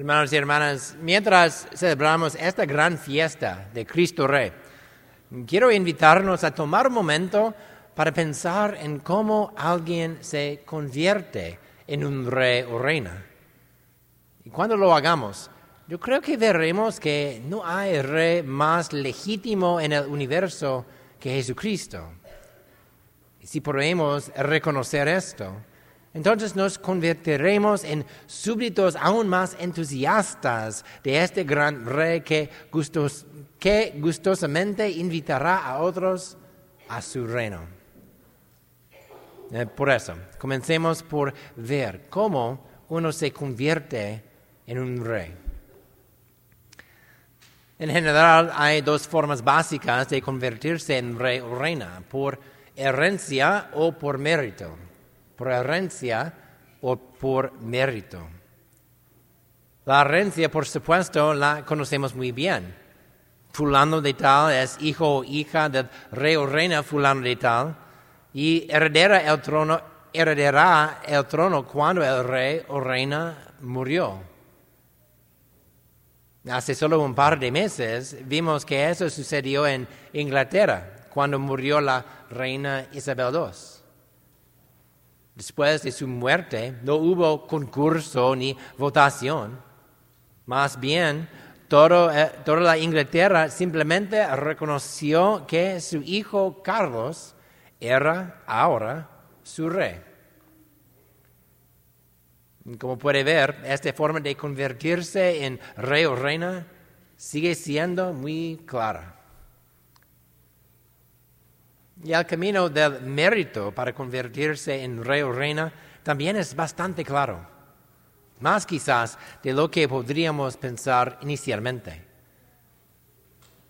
Hermanos y hermanas, mientras celebramos esta gran fiesta de Cristo Rey, quiero invitarnos a tomar un momento para pensar en cómo alguien se convierte en un rey o reina. Y cuando lo hagamos, yo creo que veremos que no hay rey más legítimo en el universo que Jesucristo. Y si podemos reconocer esto, entonces nos convertiremos en súbditos aún más entusiastas de este gran rey que, gustosamente invitará a otros a su reino. Eh, por eso, comencemos por ver cómo uno se convierte en un rey. En general hay dos formas básicas de convertirse en rey o reina, por herencia o por mérito por herencia o por mérito. La herencia, por supuesto, la conocemos muy bien. Fulano de tal es hijo o hija del rey o reina fulano de tal y heredera el trono, heredará el trono cuando el rey o reina murió. Hace solo un par de meses vimos que eso sucedió en Inglaterra cuando murió la reina Isabel II. Después de su muerte no hubo concurso ni votación. Más bien, eh, toda la Inglaterra simplemente reconoció que su hijo Carlos era ahora su rey. Como puede ver, esta forma de convertirse en rey o reina sigue siendo muy clara. Y el camino del mérito para convertirse en rey o reina también es bastante claro, más quizás de lo que podríamos pensar inicialmente.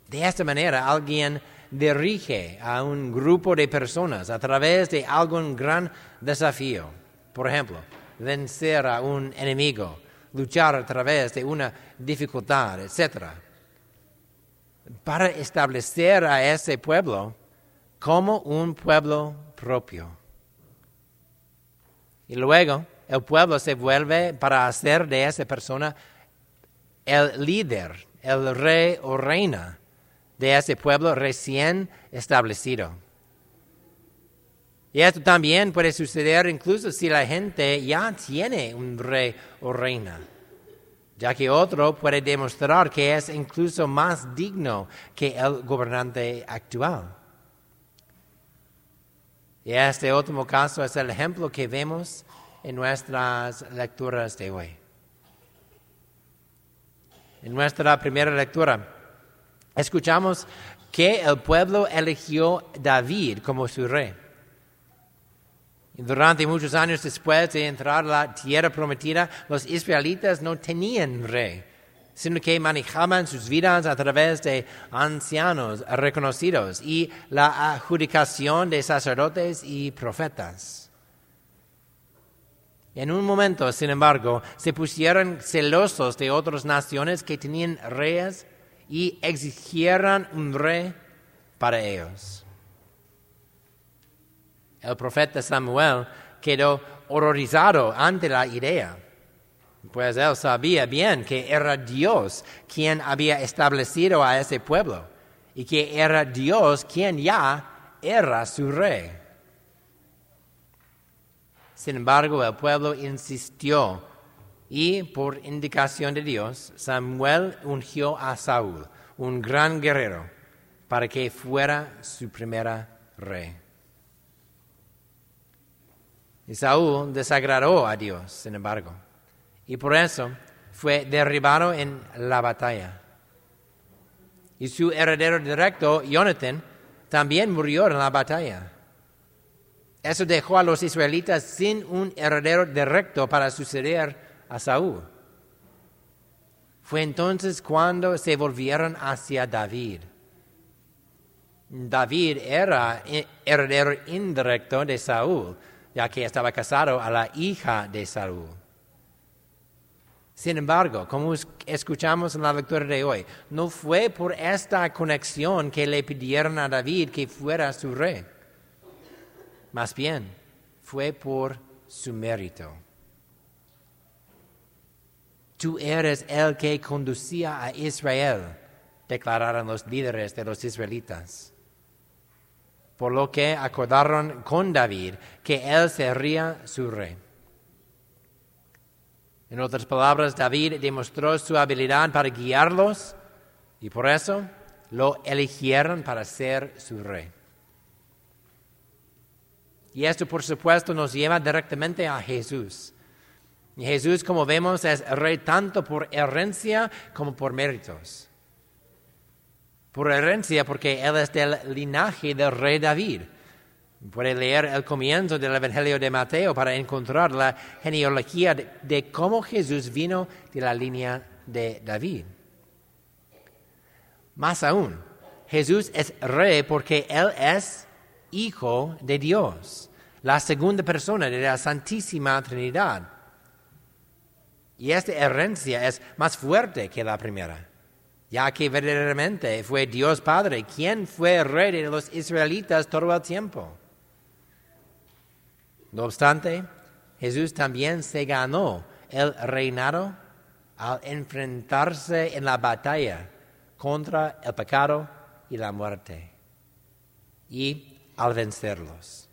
De esta manera, alguien dirige a un grupo de personas a través de algún gran desafío. Por ejemplo, vencer a un enemigo, luchar a través de una dificultad, etc. Para establecer a ese pueblo como un pueblo propio. Y luego el pueblo se vuelve para hacer de esa persona el líder, el rey o reina de ese pueblo recién establecido. Y esto también puede suceder incluso si la gente ya tiene un rey o reina, ya que otro puede demostrar que es incluso más digno que el gobernante actual. Y este último caso es el ejemplo que vemos en nuestras lecturas de hoy. En nuestra primera lectura, escuchamos que el pueblo eligió David como su rey. Durante muchos años después de entrar a la tierra prometida, los israelitas no tenían rey sino que manejaban sus vidas a través de ancianos reconocidos y la adjudicación de sacerdotes y profetas. En un momento, sin embargo, se pusieron celosos de otras naciones que tenían reyes y exigieron un rey para ellos. El profeta Samuel quedó horrorizado ante la idea pues él sabía bien que era Dios quien había establecido a ese pueblo y que era Dios quien ya era su rey. Sin embargo, el pueblo insistió y por indicación de Dios, Samuel ungió a Saúl, un gran guerrero, para que fuera su primera rey. Y Saúl desagradó a Dios, sin embargo y por eso fue derribado en la batalla. Y su heredero directo, Jonathan, también murió en la batalla. Eso dejó a los israelitas sin un heredero directo para suceder a Saúl. Fue entonces cuando se volvieron hacia David. David era heredero indirecto de Saúl, ya que estaba casado a la hija de Saúl. Sin embargo, como escuchamos en la lectura de hoy, no fue por esta conexión que le pidieron a David que fuera su rey. Más bien, fue por su mérito. tú eres el que conducía a Israel, declararon los líderes de los israelitas. Por lo que acordaron con David que él sería su rey. En otras palabras, David demostró su habilidad para guiarlos y por eso lo eligieron para ser su rey. Y esto, por supuesto, nos lleva directamente a Jesús. Y Jesús, como vemos, es rey tanto por herencia como por méritos. Por herencia, porque Él es del linaje del rey David. Puede leer el comienzo del Evangelio de Mateo para encontrar la genealogía de, cómo Jesús vino de la línea de David. Más aún, Jesús es rey porque Él es Hijo de Dios, la segunda persona de la Santísima Trinidad. Y esta herencia es más fuerte que la primera, ya que verdaderamente fue Dios Padre quien fue rey de los israelitas todo el tiempo. No obstante, Jesús también se ganó el reinado al enfrentarse en la batalla contra el pecado y la muerte. Y al vencerlos.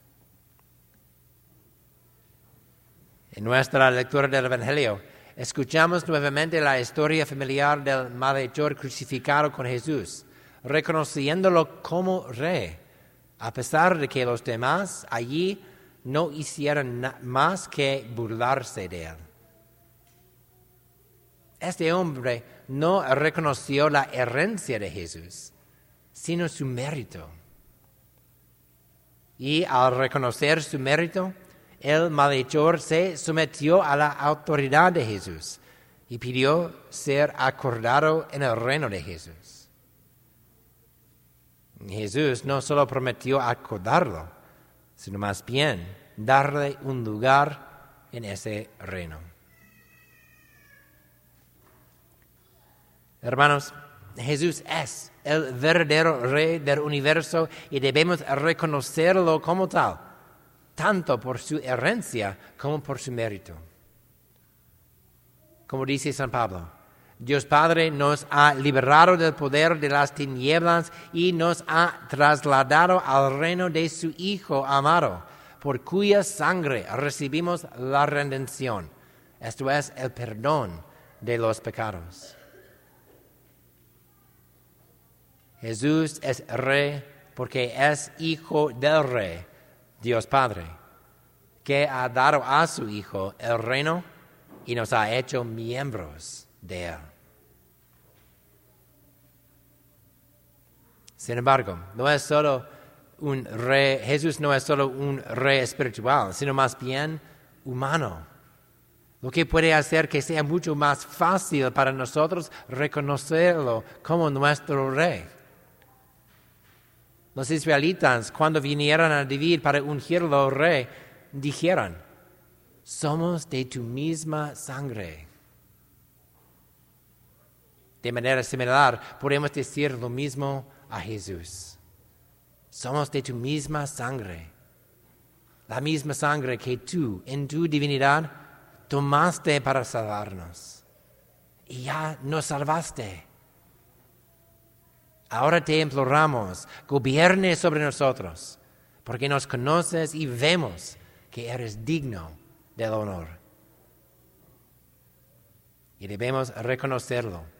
En nuestra lectura del Evangelio, escuchamos nuevamente la historia familiar del malhechor crucificado con Jesús, reconociéndolo como rey, a pesar de que los demás allí no hicieran más que burlarse de él. Este hombre no reconoció la herencia de Jesús, sino su mérito. Y al reconocer su mérito, el malhechor se sometió a la autoridad de Jesús y pidió ser acordado en el reino de Jesús. Jesús no solo prometió acordarlo, sino más bien darle un lugar en ese reino. Hermanos, Jesús es el verdadero rey del universo y debemos reconocerlo como tal, tanto por su herencia como por su mérito. Como dice San Pablo, Dios Padre nos ha liberado del poder de las tinieblas y nos ha trasladado al reino de su Hijo amado, por cuya sangre recibimos la redención, esto es el perdón de los pecados. Jesús es rey porque es hijo del rey, Dios Padre, que ha dado a su Hijo el reino y nos ha hecho miembros él. Sin embargo, no es solo un rey, Jesús no es solo un rey espiritual, sino más bien humano. Lo que puede hacer que sea mucho más fácil para nosotros reconocerlo como nuestro rey. Los israelitas, cuando vinieron a vivir para ungirlo rey, dijeron, somos de tu misma sangre. De manera similar, podemos decir lo mismo a Jesús. Somos de tu misma sangre. La misma sangre que tú, en tu divinidad, tomaste para salvarnos. Y ya nos salvaste. Ahora te imploramos, gobierne sobre nosotros, porque nos conoces y vemos que eres digno del honor. Y debemos reconocerlo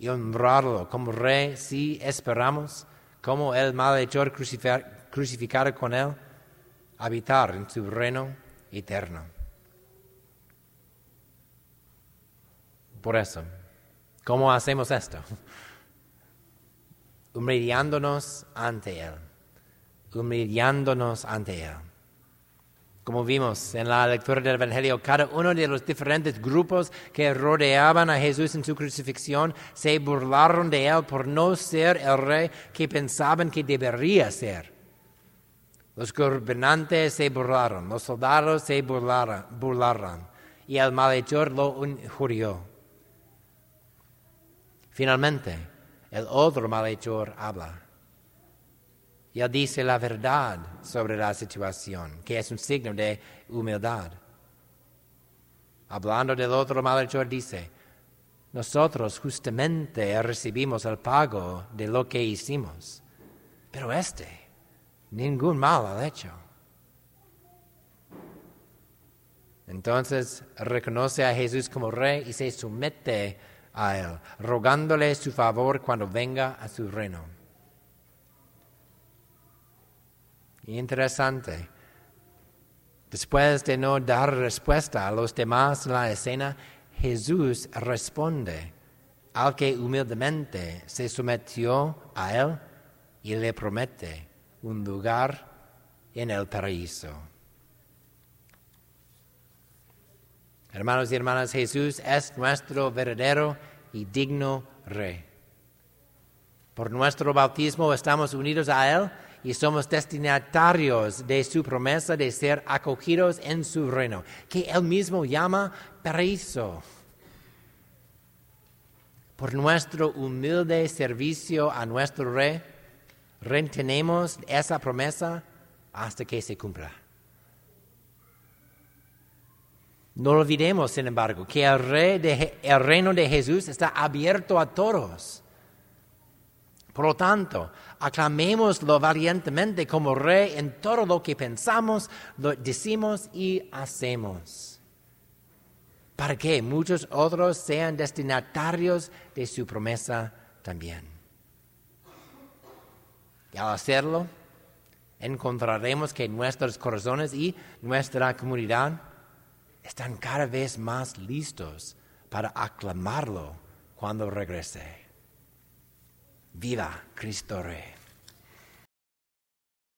y honrarlo como rey si esperamos, como el malhechor crucificado con él, habitar en su reino eterno. Por eso, ¿cómo hacemos esto? humillándonos ante Él, humillándonos ante Él. Como vimos en la lectura del Evangelio, cada uno de los diferentes grupos que rodeaban a Jesús en su crucifixión se burlaron de Él por no ser el rey que pensaban que debería ser. Los gobernantes se burlaron, los soldados se burlaron, y el malhechor lo injurió. Finalmente, el otro malhechor habla. Y él dice la verdad sobre la situación, que es un signo de humildad. Hablando del otro malhechor dice, nosotros justamente recibimos el pago de lo que hicimos. Pero este, ningún mal ha hecho. Entonces reconoce a Jesús como rey y se somete a él, rogándole su favor cuando venga a su reino. Interesante. Después de no dar respuesta a los demás en la escena, Jesús responde al que humildemente se sometió a él y le promete un lugar en el paraíso. Hermanos y hermanas, Jesús es nuestro verdadero y digno Rey. Por nuestro bautismo estamos unidos a Él y somos destinatarios de su promesa de ser acogidos en su reino, que Él mismo llama paraíso. Por nuestro humilde servicio a nuestro Rey, retenemos esa promesa hasta que se cumpla. No olvidemos, sin embargo, que el, el reino de Jesús está abierto a todos. Por lo tanto, aclamémoslo valientemente como rey en todo lo que pensamos, lo decimos y hacemos. Para que muchos otros sean destinatarios de su promesa también. Y al hacerlo, encontraremos que nuestros corazones y nuestra comunidad están cada vez más listos para aclamarlo cuando regrese. Viva Cristo Rey.